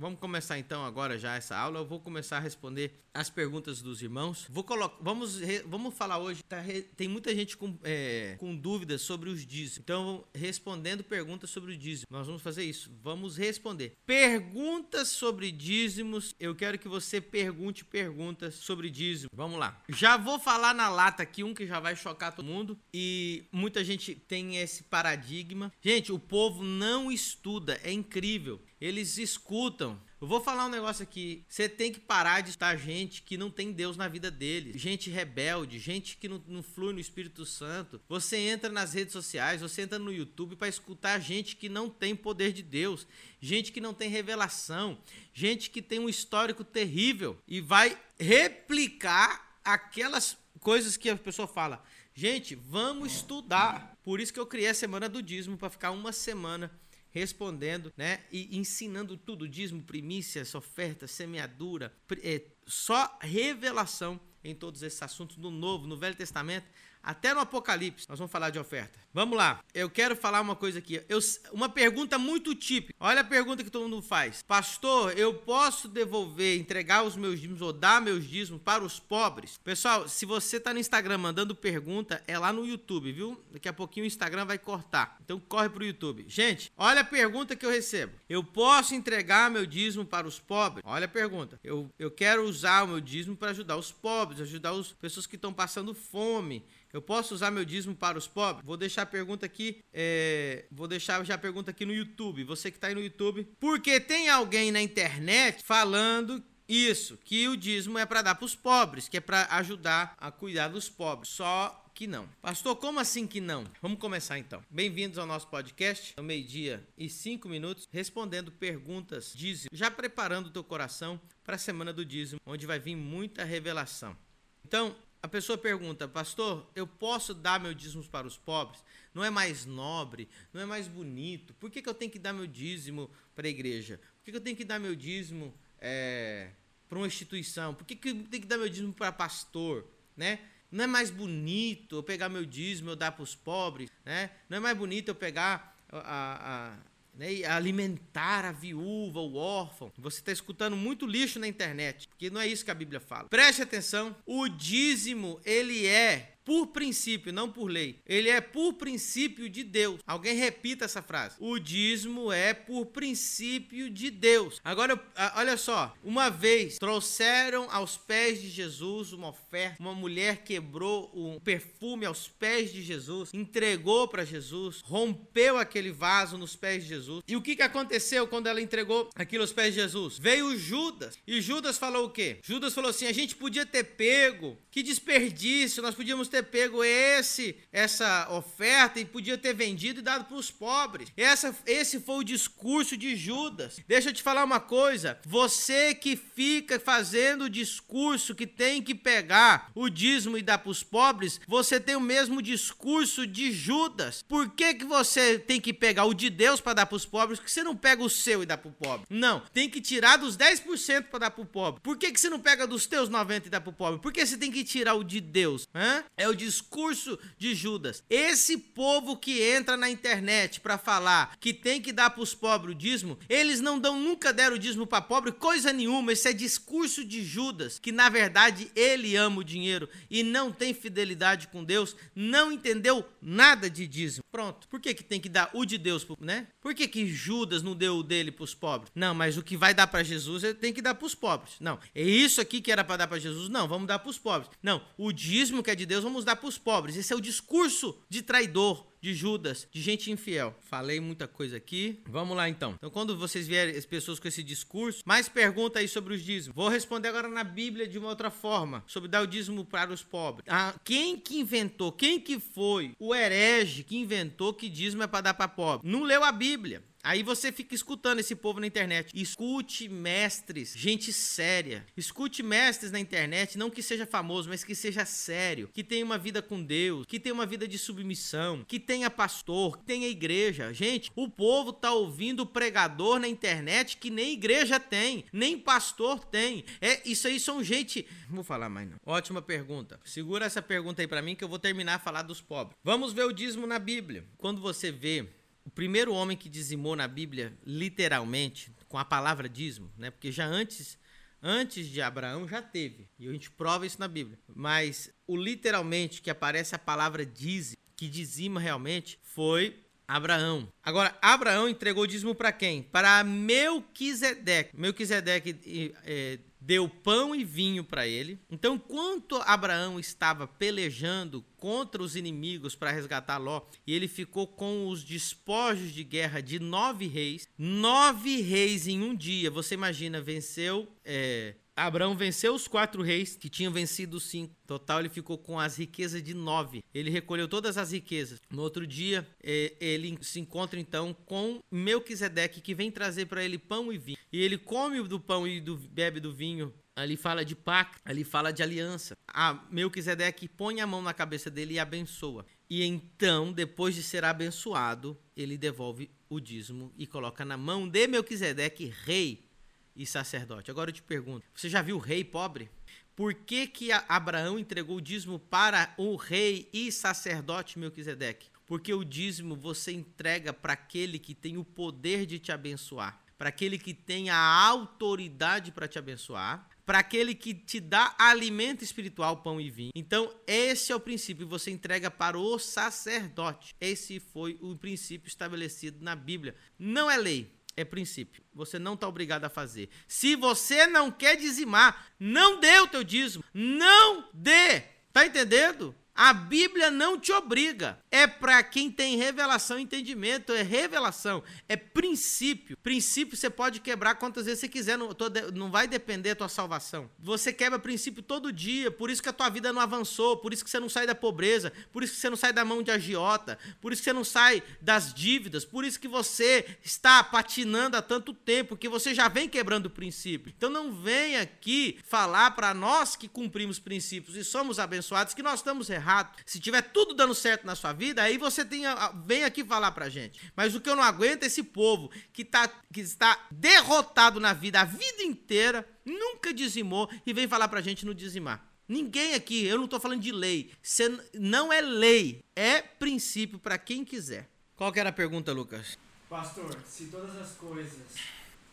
Vamos começar então agora já essa aula. Eu vou começar a responder as perguntas dos irmãos. Vou colocar, vamos, vamos falar hoje. Tá, tem muita gente com, é, com dúvidas sobre os dízimos. Então, respondendo perguntas sobre o dízimo. Nós vamos fazer isso. Vamos responder perguntas sobre dízimos. Eu quero que você pergunte perguntas sobre dízimo. Vamos lá. Já vou falar na lata aqui um que já vai chocar todo mundo e muita gente tem esse paradigma. Gente, o povo não estuda. É incrível. Eles escutam. Eu vou falar um negócio aqui. Você tem que parar de estar gente que não tem Deus na vida dele. Gente rebelde, gente que não, não flui no Espírito Santo. Você entra nas redes sociais, você entra no YouTube para escutar gente que não tem poder de Deus. Gente que não tem revelação. Gente que tem um histórico terrível. E vai replicar aquelas coisas que a pessoa fala. Gente, vamos estudar. Por isso que eu criei a semana do dízimo para ficar uma semana respondendo, né? E ensinando tudo, dízimo, primícias, oferta, semeadura, é, só revelação em todos esses assuntos no Novo, no Velho Testamento até no Apocalipse, nós vamos falar de oferta. Vamos lá. Eu quero falar uma coisa aqui. Eu, uma pergunta muito típica. Olha a pergunta que todo mundo faz. Pastor, eu posso devolver, entregar os meus dízimos ou dar meus dízimos para os pobres? Pessoal, se você está no Instagram mandando pergunta, é lá no YouTube, viu? Daqui a pouquinho o Instagram vai cortar. Então corre pro YouTube. Gente, olha a pergunta que eu recebo. Eu posso entregar meu dízimo para os pobres? Olha a pergunta. Eu, eu quero usar o meu dízimo para ajudar os pobres, ajudar as pessoas que estão passando fome. Eu posso usar meu dízimo para os pobres? Vou deixar a pergunta aqui. É, vou deixar já a pergunta aqui no YouTube. Você que está aí no YouTube. Porque tem alguém na internet falando isso, que o dízimo é para dar para os pobres, que é para ajudar a cuidar dos pobres. Só que não. Pastor, como assim que não? Vamos começar então. Bem-vindos ao nosso podcast, ao meio-dia e cinco minutos, respondendo perguntas dízimo, já preparando o teu coração para a semana do dízimo, onde vai vir muita revelação. Então, a pessoa pergunta, pastor, eu posso dar meu dízimo para os pobres? Não é mais nobre? Não é mais bonito? Por que, que eu tenho que dar meu dízimo para a igreja? Por que, que eu tenho que dar meu dízimo é, para uma instituição? Por que, que eu tenho que dar meu dízimo para pastor? Né? Não é mais bonito eu pegar meu dízimo e dar para os pobres? Né? Não é mais bonito eu pegar a, a né, alimentar a viúva, o órfão. Você está escutando muito lixo na internet, porque não é isso que a Bíblia fala. Preste atenção, o dízimo ele é por princípio, não por lei. Ele é por princípio de Deus. Alguém repita essa frase. O dízimo é por princípio de Deus. Agora, olha só. Uma vez trouxeram aos pés de Jesus uma oferta. Uma mulher quebrou um perfume aos pés de Jesus, entregou para Jesus, rompeu aquele vaso nos pés de Jesus. E o que, que aconteceu quando ela entregou aquilo aos pés de Jesus? Veio Judas. E Judas falou o quê? Judas falou assim: a gente podia ter pego. Que desperdício, nós podíamos ter pego esse essa oferta e podia ter vendido e dado para os pobres. Essa, esse foi o discurso de Judas. Deixa eu te falar uma coisa. Você que fica fazendo o discurso que tem que pegar o dízimo e dar para os pobres, você tem o mesmo discurso de Judas. Por que, que você tem que pegar o de Deus para dar para os pobres? que você não pega o seu e dá para o pobre? Não, tem que tirar dos 10% para dar para o pobre. Por que, que você não pega dos teus 90% e dá para o pobre? Por que você tem que tirar o de Deus? Hã? É o discurso de Judas. Esse povo que entra na internet para falar que tem que dar para os pobres o dízimo, eles não dão nunca deram o dízimo para pobre, coisa nenhuma. Esse é discurso de Judas, que na verdade ele ama o dinheiro e não tem fidelidade com Deus, não entendeu nada de dízimo. Pronto. Por que, que tem que dar o de Deus, né? Por que, que Judas não deu o dele para os pobres? Não, mas o que vai dar para Jesus ele tem que dar para os pobres. Não, é isso aqui que era para dar para Jesus? Não, vamos dar para os pobres. Não, o dízimo que é de Deus, vamos dar para os pobres. Esse é o discurso de traidor, de Judas, de gente infiel. Falei muita coisa aqui. Vamos lá então. Então, quando vocês vierem as pessoas com esse discurso, mais pergunta aí sobre os dízimos. Vou responder agora na Bíblia de uma outra forma, sobre dar o dízimo para os pobres. Ah, quem que inventou? Quem que foi o herege que inventou que dízimo é para dar para pobre? Não leu a Bíblia. Aí você fica escutando esse povo na internet. Escute mestres, gente séria. Escute mestres na internet, não que seja famoso, mas que seja sério, que tenha uma vida com Deus, que tenha uma vida de submissão, que tenha pastor, que tenha igreja. Gente, o povo tá ouvindo pregador na internet que nem igreja tem, nem pastor tem. É, isso aí são gente, não vou falar mais não. Ótima pergunta. Segura essa pergunta aí para mim que eu vou terminar a falar dos pobres. Vamos ver o dízimo na Bíblia. Quando você vê o primeiro homem que dizimou na Bíblia, literalmente, com a palavra dízimo, né? Porque já antes antes de Abraão já teve, e a gente prova isso na Bíblia. Mas o literalmente que aparece a palavra dízimo, que dizima realmente, foi Abraão. Agora, Abraão entregou dízimo para quem? Para Melquisedeque. Melquisedeque é, deu pão e vinho para ele. Então, enquanto Abraão estava pelejando contra os inimigos para resgatar Ló, e ele ficou com os despojos de guerra de nove reis, nove reis em um dia. Você imagina, venceu é, Abraão venceu os quatro reis que tinham vencido os cinco. Total, ele ficou com as riquezas de nove. Ele recolheu todas as riquezas. No outro dia, é, ele se encontra então com Melquisedeque, que vem trazer para ele pão e vinho. E ele come do pão e do, bebe do vinho. Ali fala de pacto, ali fala de aliança. A Melquisedeque põe a mão na cabeça dele e abençoa. E então, depois de ser abençoado, ele devolve o dízimo e coloca na mão de Melquisedeque, rei e sacerdote. Agora eu te pergunto: você já viu o rei pobre? Por que, que Abraão entregou o dízimo para o rei e sacerdote Melquisedeque? Porque o dízimo você entrega para aquele que tem o poder de te abençoar, para aquele que tem a autoridade para te abençoar, para aquele que te dá alimento espiritual, pão e vinho. Então, esse é o princípio, você entrega para o sacerdote. Esse foi o princípio estabelecido na Bíblia. Não é lei, é princípio. Você não está obrigado a fazer. Se você não quer dizimar, não dê o teu dízimo. Não dê. Tá entendendo? A Bíblia não te obriga. É para quem tem revelação e entendimento. É revelação. É princípio. Princípio você pode quebrar quantas vezes você quiser. Não, não vai depender da tua salvação. Você quebra princípio todo dia. Por isso que a tua vida não avançou. Por isso que você não sai da pobreza. Por isso que você não sai da mão de agiota. Por isso que você não sai das dívidas. Por isso que você está patinando há tanto tempo. Que você já vem quebrando o princípio. Então não vem aqui falar para nós que cumprimos princípios e somos abençoados que nós estamos errados errado, se tiver tudo dando certo na sua vida, aí você tem, vem aqui falar pra gente. Mas o que eu não aguento é esse povo que, tá, que está derrotado na vida a vida inteira, nunca dizimou e vem falar pra gente não dizimar. Ninguém aqui, eu não estou falando de lei. Você não é lei, é princípio para quem quiser. Qual que era a pergunta, Lucas? Pastor, se todas as coisas,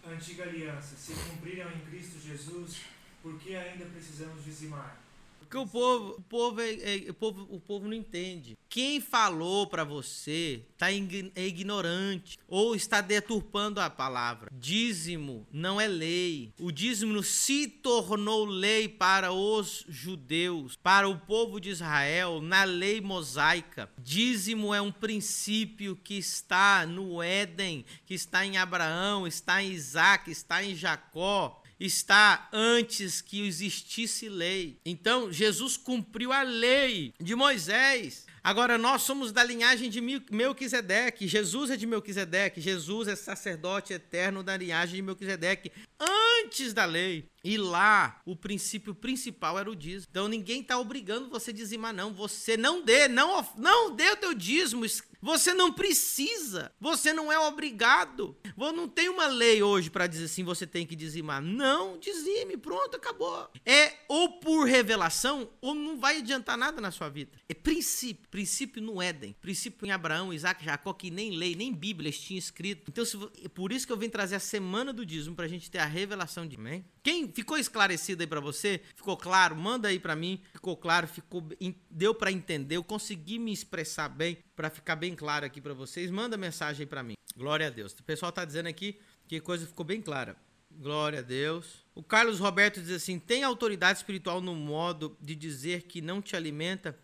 antiga aliança, se cumpriram em Cristo Jesus, por que ainda precisamos dizimar? Porque o povo, o povo, é, é, o povo, o povo não entende. Quem falou para você tá é ignorante ou está deturpando a palavra. Dízimo não é lei. O dízimo se tornou lei para os judeus, para o povo de Israel, na lei mosaica. Dízimo é um princípio que está no Éden, que está em Abraão, está em Isaac, está em Jacó está antes que existisse lei. Então, Jesus cumpriu a lei de Moisés. Agora, nós somos da linhagem de Melquisedeque. Jesus é de Melquisedeque. Jesus é sacerdote eterno da linhagem de Melquisedeque antes da lei. E lá, o princípio principal era o dízimo. Então, ninguém está obrigando você a dizimar, não. Você não dê, não, não dê o teu dízimo. Você não precisa. Você não é obrigado. Não tem uma lei hoje para dizer assim, você tem que dizimar. Não, dizime, pronto, acabou. É ou por revelação, ou não vai adiantar nada na sua vida. É princípio princípio no Éden, princípio em Abraão, Isaac, Jacó, que nem lei, nem Bíblia tinha escrito. Então, se, por isso que eu vim trazer a semana do dízimo, para a gente ter a revelação de mim. Quem ficou esclarecido aí para você? Ficou claro? Manda aí para mim. Ficou claro? Ficou deu para entender? Eu consegui me expressar bem para ficar bem claro aqui para vocês? Manda mensagem aí para mim. Glória a Deus. O pessoal tá dizendo aqui que a coisa ficou bem clara. Glória a Deus. O Carlos Roberto diz assim: tem autoridade espiritual no modo de dizer que não te alimenta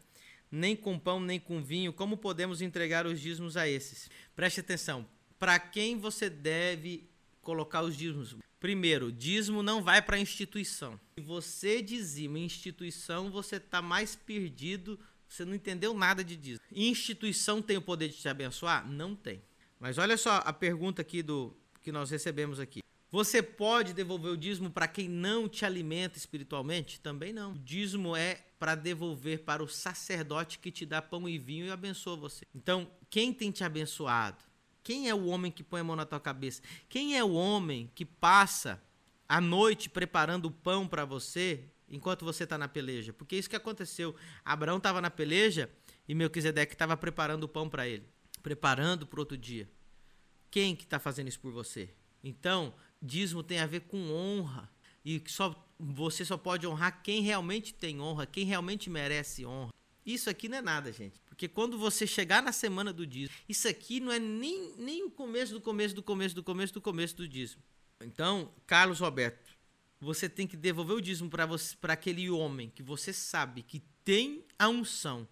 nem com pão, nem com vinho, como podemos entregar os dízimos a esses? Preste atenção. Para quem você deve colocar os dízimos? Primeiro, dízimo não vai para instituição. Se você dizima instituição, você está mais perdido, você não entendeu nada de dízimo. Instituição tem o poder de te abençoar? Não tem. Mas olha só a pergunta aqui do que nós recebemos aqui. Você pode devolver o dízimo para quem não te alimenta espiritualmente? Também não. O dízimo é para devolver para o sacerdote que te dá pão e vinho e abençoa você. Então, quem tem te abençoado? Quem é o homem que põe a mão na tua cabeça? Quem é o homem que passa a noite preparando o pão para você enquanto você está na peleja? Porque isso que aconteceu. Abraão estava na peleja e Melquisedeque estava preparando o pão para ele, preparando para outro dia. Quem que está fazendo isso por você? Então, dízimo tem a ver com honra e só você só pode honrar quem realmente tem honra, quem realmente merece honra. Isso aqui não é nada, gente. Porque quando você chegar na semana do dízimo, isso aqui não é nem, nem o começo do começo do começo do começo do começo do dízimo. Então, Carlos Roberto, você tem que devolver o dízimo para aquele homem que você sabe que tem a unção,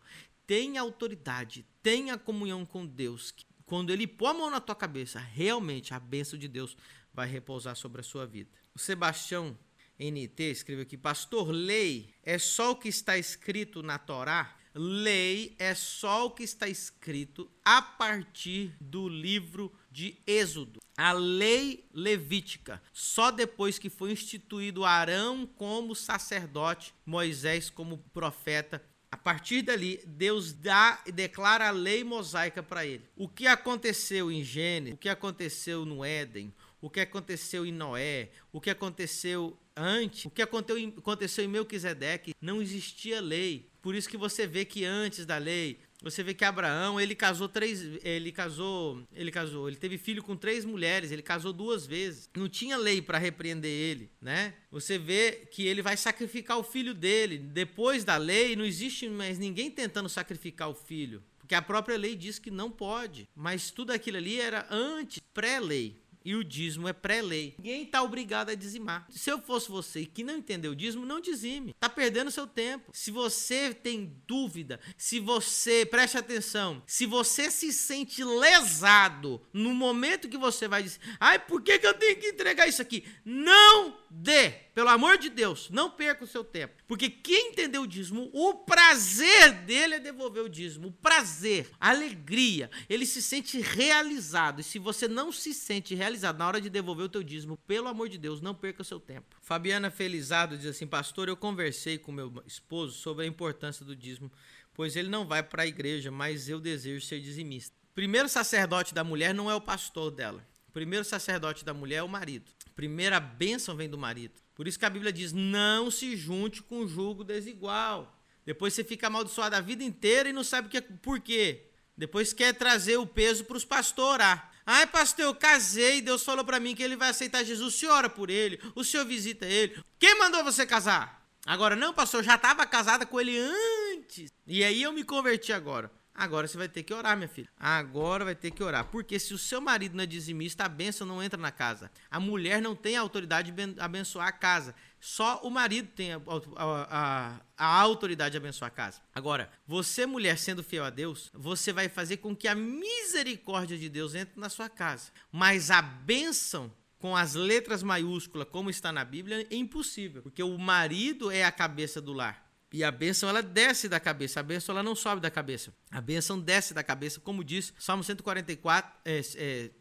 tem a autoridade, tem a comunhão com Deus. Quando ele pôr a mão na tua cabeça, realmente a bênção de Deus vai repousar sobre a sua vida. O Sebastião NT escreveu aqui: Pastor, lei é só o que está escrito na Torá? Lei é só o que está escrito a partir do livro de Êxodo. A lei levítica, só depois que foi instituído Arão como sacerdote, Moisés como profeta. A partir dali, Deus dá e declara a lei mosaica para ele. O que aconteceu em Gênesis, o que aconteceu no Éden, o que aconteceu em Noé, o que aconteceu antes, o que aconteceu em Melquisedeque, não existia lei. Por isso que você vê que antes da lei, você vê que Abraão, ele casou três, ele casou, ele casou, ele teve filho com três mulheres, ele casou duas vezes. Não tinha lei para repreender ele, né? Você vê que ele vai sacrificar o filho dele. Depois da lei, não existe mais ninguém tentando sacrificar o filho, porque a própria lei diz que não pode. Mas tudo aquilo ali era antes, pré-lei. E o dízimo é pré-lei. Ninguém está obrigado a dizimar. Se eu fosse você que não entendeu o dízimo, não dizime. Está perdendo seu tempo. Se você tem dúvida, se você, preste atenção, se você se sente lesado no momento que você vai dizer, ai, por que, que eu tenho que entregar isso aqui? Não dê. Pelo amor de Deus, não perca o seu tempo. Porque quem entendeu o dízimo, o prazer dele é devolver o dízimo. O prazer, a alegria. Ele se sente realizado. E se você não se sente realizado na hora de devolver o teu dízimo, pelo amor de Deus, não perca o seu tempo. Fabiana Felizado diz assim: Pastor, eu conversei com meu esposo sobre a importância do dízimo, pois ele não vai para a igreja, mas eu desejo ser dizimista. Primeiro sacerdote da mulher não é o pastor dela. Primeiro sacerdote da mulher é o marido. Primeira bênção vem do marido. Por isso que a Bíblia diz: não se junte com jugo desigual. Depois você fica amaldiçoado a vida inteira e não sabe que, por quê. Depois quer trazer o peso para os pastores orar. Ai, pastor, eu casei, Deus falou para mim que ele vai aceitar Jesus. O senhor ora por ele, o senhor visita ele. Quem mandou você casar? Agora, não, pastor, eu já estava casada com ele antes. E aí eu me converti agora. Agora você vai ter que orar, minha filha. Agora vai ter que orar. Porque se o seu marido não é dizimista, a bênção não entra na casa. A mulher não tem autoridade de abençoar a casa. Só o marido tem a, a, a, a, autoridade de abençoar a casa. Agora, você, mulher, sendo fiel a Deus, você vai fazer com que a misericórdia de Deus entre na sua casa. Mas a bênção com as letras maiúsculas, como está na Bíblia, é impossível. Porque o marido é a cabeça do lar. E a bênção ela desce da cabeça, a bênção ela não sobe da cabeça. A bênção desce da cabeça, como diz Salmo 144, é, é,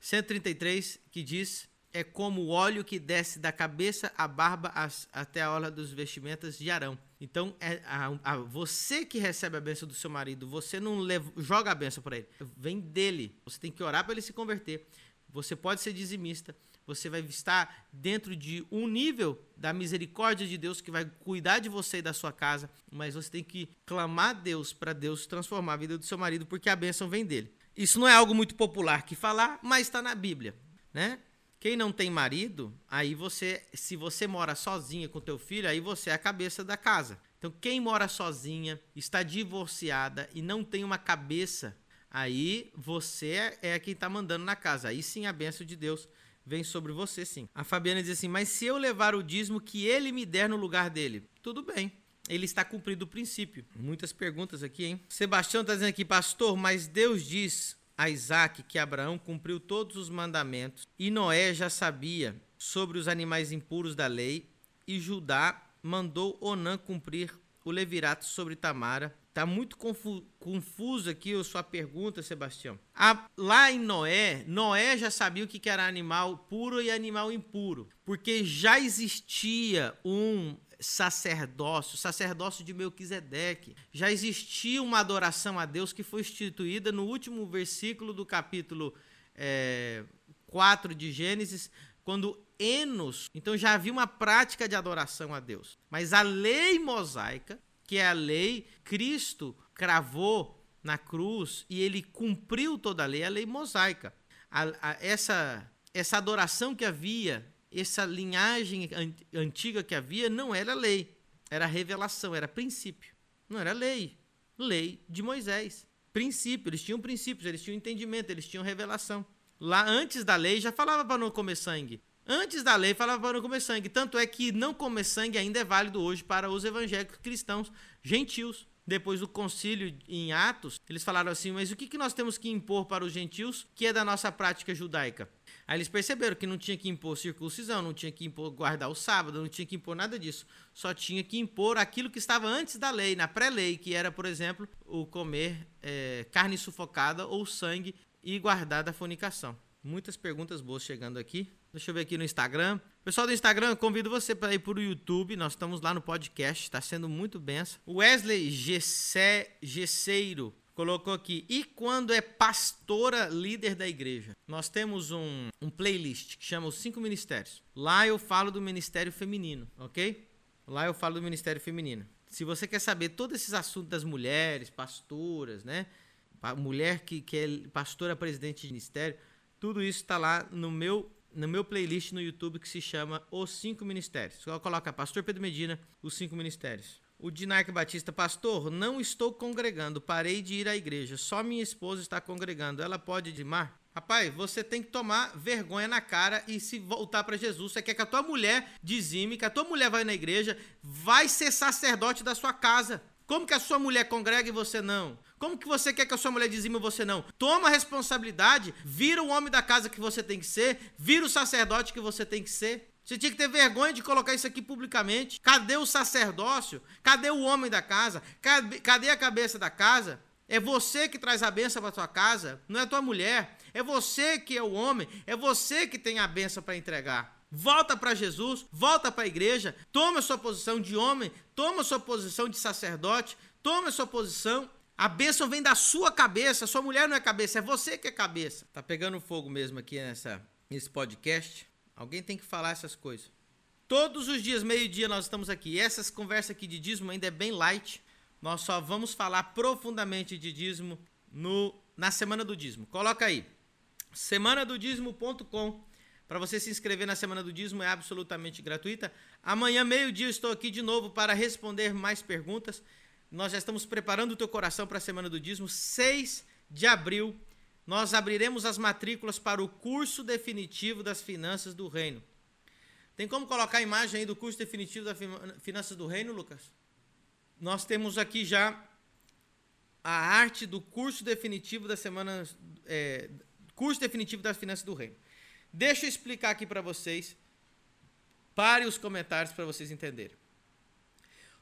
133, que diz: é como o óleo que desce da cabeça à barba as, até a orla dos vestimentas de Arão. Então, é a, a, você que recebe a bênção do seu marido, você não leva, joga a bênção para ele, vem dele. Você tem que orar para ele se converter. Você pode ser dizimista, você vai estar dentro de um nível da misericórdia de Deus que vai cuidar de você e da sua casa, mas você tem que clamar a Deus para Deus transformar a vida do seu marido, porque a bênção vem dele. Isso não é algo muito popular que falar, mas está na Bíblia, né? Quem não tem marido, aí você, se você mora sozinha com teu filho, aí você é a cabeça da casa. Então, quem mora sozinha, está divorciada e não tem uma cabeça, aí você é quem está mandando na casa. Aí sim a bênção de Deus vem sobre você sim. A Fabiana diz assim: Mas se eu levar o dízimo que ele me der no lugar dele, tudo bem. Ele está cumprindo o princípio. Muitas perguntas aqui, hein? Sebastião está dizendo aqui, pastor, mas Deus diz a Isaac que Abraão cumpriu todos os mandamentos e Noé já sabia sobre os animais impuros da lei e Judá mandou Onã cumprir o levirato sobre Tamara Tá muito confu confuso aqui a sua pergunta, Sebastião. A, lá em Noé, Noé já sabia o que era animal puro e animal impuro, porque já existia um sacerdócio, sacerdócio de Melquisedeque. Já existia uma adoração a Deus que foi instituída no último versículo do capítulo é, 4 de Gênesis, quando Enos, então já havia uma prática de adoração a Deus. Mas a lei mosaica que é a lei, Cristo cravou na cruz e ele cumpriu toda a lei, a lei mosaica. A, a, essa, essa adoração que havia, essa linhagem antiga que havia, não era lei, era revelação, era princípio. Não era lei. Lei de Moisés. Princípio, eles tinham princípios, eles tinham entendimento, eles tinham revelação. Lá antes da lei já falava para não comer sangue. Antes da lei falava para não comer sangue. Tanto é que não comer sangue ainda é válido hoje para os evangélicos cristãos gentios. Depois do concílio em Atos, eles falaram assim: mas o que, nós temos que impor para os gentios que é da nossa prática judaica? Aí eles perceberam que não tinha que impor circuncisão, não tinha que impor guardar o sábado, não tinha que impor nada disso. Só tinha que impor aquilo que estava antes da lei, na pré-lei, que era, por exemplo, o comer é, carne sufocada ou sangue e guardar da fornicação. Muitas perguntas boas chegando aqui. Deixa eu ver aqui no Instagram. Pessoal do Instagram, convido você para ir para o YouTube. Nós estamos lá no podcast, está sendo muito benção. Wesley Gesseiro colocou aqui. E quando é pastora líder da igreja? Nós temos um, um playlist que chama Os Cinco Ministérios. Lá eu falo do ministério feminino, ok? Lá eu falo do ministério feminino. Se você quer saber todos esses assuntos das mulheres, pastoras, né? Mulher que, que é pastora presidente de ministério, tudo isso está lá no meu no meu playlist no YouTube que se chama Os Cinco Ministérios. Só coloca Pastor Pedro Medina, Os Cinco Ministérios. O Dinarque Batista, pastor, não estou congregando, parei de ir à igreja, só minha esposa está congregando, ela pode dimar? Rapaz, você tem que tomar vergonha na cara e se voltar para Jesus. Você quer que a tua mulher dizime, que a tua mulher vai na igreja, vai ser sacerdote da sua casa. Como que a sua mulher congrega e você não? Como que você quer que a sua mulher dizime e você não? Toma responsabilidade, vira o homem da casa que você tem que ser, vira o sacerdote que você tem que ser. Você tinha que ter vergonha de colocar isso aqui publicamente. Cadê o sacerdócio? Cadê o homem da casa? Cadê a cabeça da casa? É você que traz a benção para sua casa, não é tua mulher. É você que é o homem, é você que tem a benção para entregar. Volta para Jesus, volta para a igreja, toma a sua posição de homem, toma a sua posição de sacerdote, toma a sua posição a bênção vem da sua cabeça, sua mulher não é cabeça, é você que é cabeça. Tá pegando fogo mesmo aqui nessa, nesse podcast. Alguém tem que falar essas coisas. Todos os dias, meio-dia, nós estamos aqui. E essas conversas aqui de dízimo ainda é bem light. Nós só vamos falar profundamente de dízimo no, na semana do dízimo. Coloca aí. Semanadodízimo.com para você se inscrever na Semana do Dízimo é absolutamente gratuita. Amanhã, meio-dia, estou aqui de novo para responder mais perguntas. Nós já estamos preparando o teu coração para a Semana do Dízimo. 6 de abril, nós abriremos as matrículas para o curso definitivo das finanças do reino. Tem como colocar a imagem aí do curso definitivo das finanças do reino, Lucas? Nós temos aqui já a arte do curso definitivo da semana, é, curso definitivo das finanças do reino. Deixa eu explicar aqui para vocês. Pare os comentários para vocês entenderem.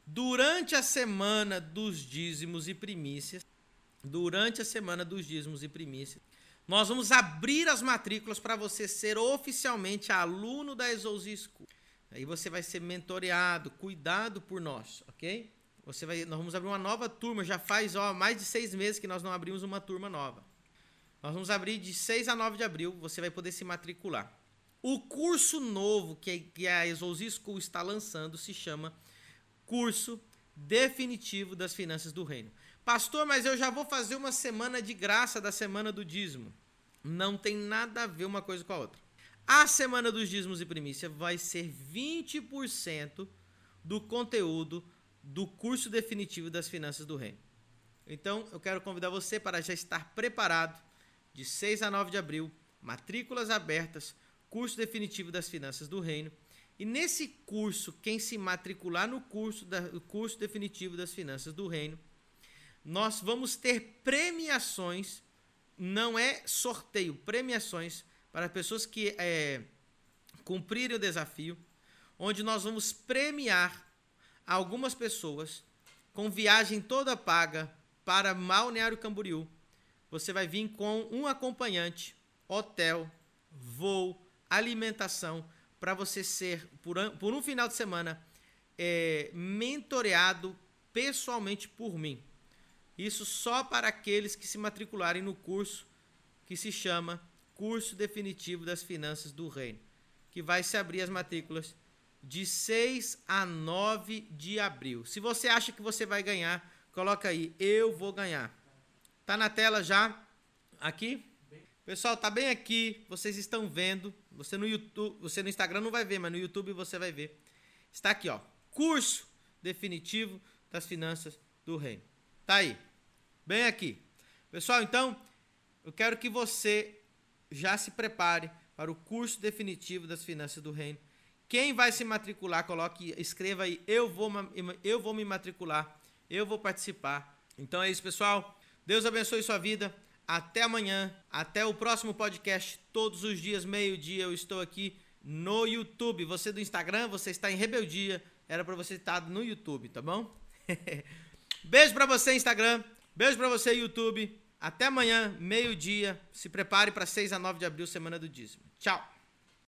Durante a semana dos dízimos e primícias, durante a semana dos dízimos e primícias, nós vamos abrir as matrículas para você ser oficialmente aluno da Exousi School. Aí você vai ser mentoreado, cuidado por nós, ok? Você vai, nós vamos abrir uma nova turma. Já faz ó, mais de seis meses que nós não abrimos uma turma nova. Nós vamos abrir de 6 a 9 de abril. Você vai poder se matricular. O curso novo que, a Exousi School está lançando se chama curso definitivo das finanças do reino. Pastor, mas eu já vou fazer uma semana de graça da semana do dízimo. Não tem nada a ver uma coisa com a outra. A semana dos dízimos e primícia vai ser 20% do conteúdo do curso definitivo das finanças do reino. Então, eu quero convidar você para já estar preparado de 6 a 9 de abril, matrículas abertas, curso definitivo das finanças do reino e nesse curso, quem se matricular no curso, da, curso definitivo das finanças do reino, nós vamos ter premiações, não é sorteio, premiações para pessoas que é, cumprirem o desafio, onde nós vamos premiar algumas pessoas com viagem toda paga para Balneário Camboriú. Você vai vir com um acompanhante, hotel, voo, alimentação para você ser, por, por, um final de semana, é, mentoreado pessoalmente por mim. Isso só para aqueles que se matricularem no curso que se chama Curso Definitivo das Finanças do Reino, que vai se abrir as matrículas de 6 a 9 de abril. Se você acha que você vai ganhar, coloca aí, eu vou ganhar. Tá na tela já? Aqui? Pessoal, tá bem aqui, vocês estão vendo, Você no YouTube, você no Instagram não vai ver, mas no YouTube você vai ver. Está aqui, ó. Curso definitivo das finanças do reino. Tá aí. Bem aqui. Pessoal, então, eu quero que você já se prepare para o curso definitivo das finanças do reino. Quem vai se matricular, coloque, escreva aí, eu vou, eu vou me matricular, eu vou participar. Então é isso, pessoal. Deus abençoe sua vida. Até amanhã, até o próximo podcast. Todos os dias, meio-dia, eu estou aqui no YouTube. Você do Instagram, você está em rebeldia. Era para você estar no YouTube, tá bom? Beijo para você, Instagram. Beijo para você, YouTube. Até amanhã, meio-dia. Se prepare para 6 a 9 de abril, semana do dízimo. Tchau.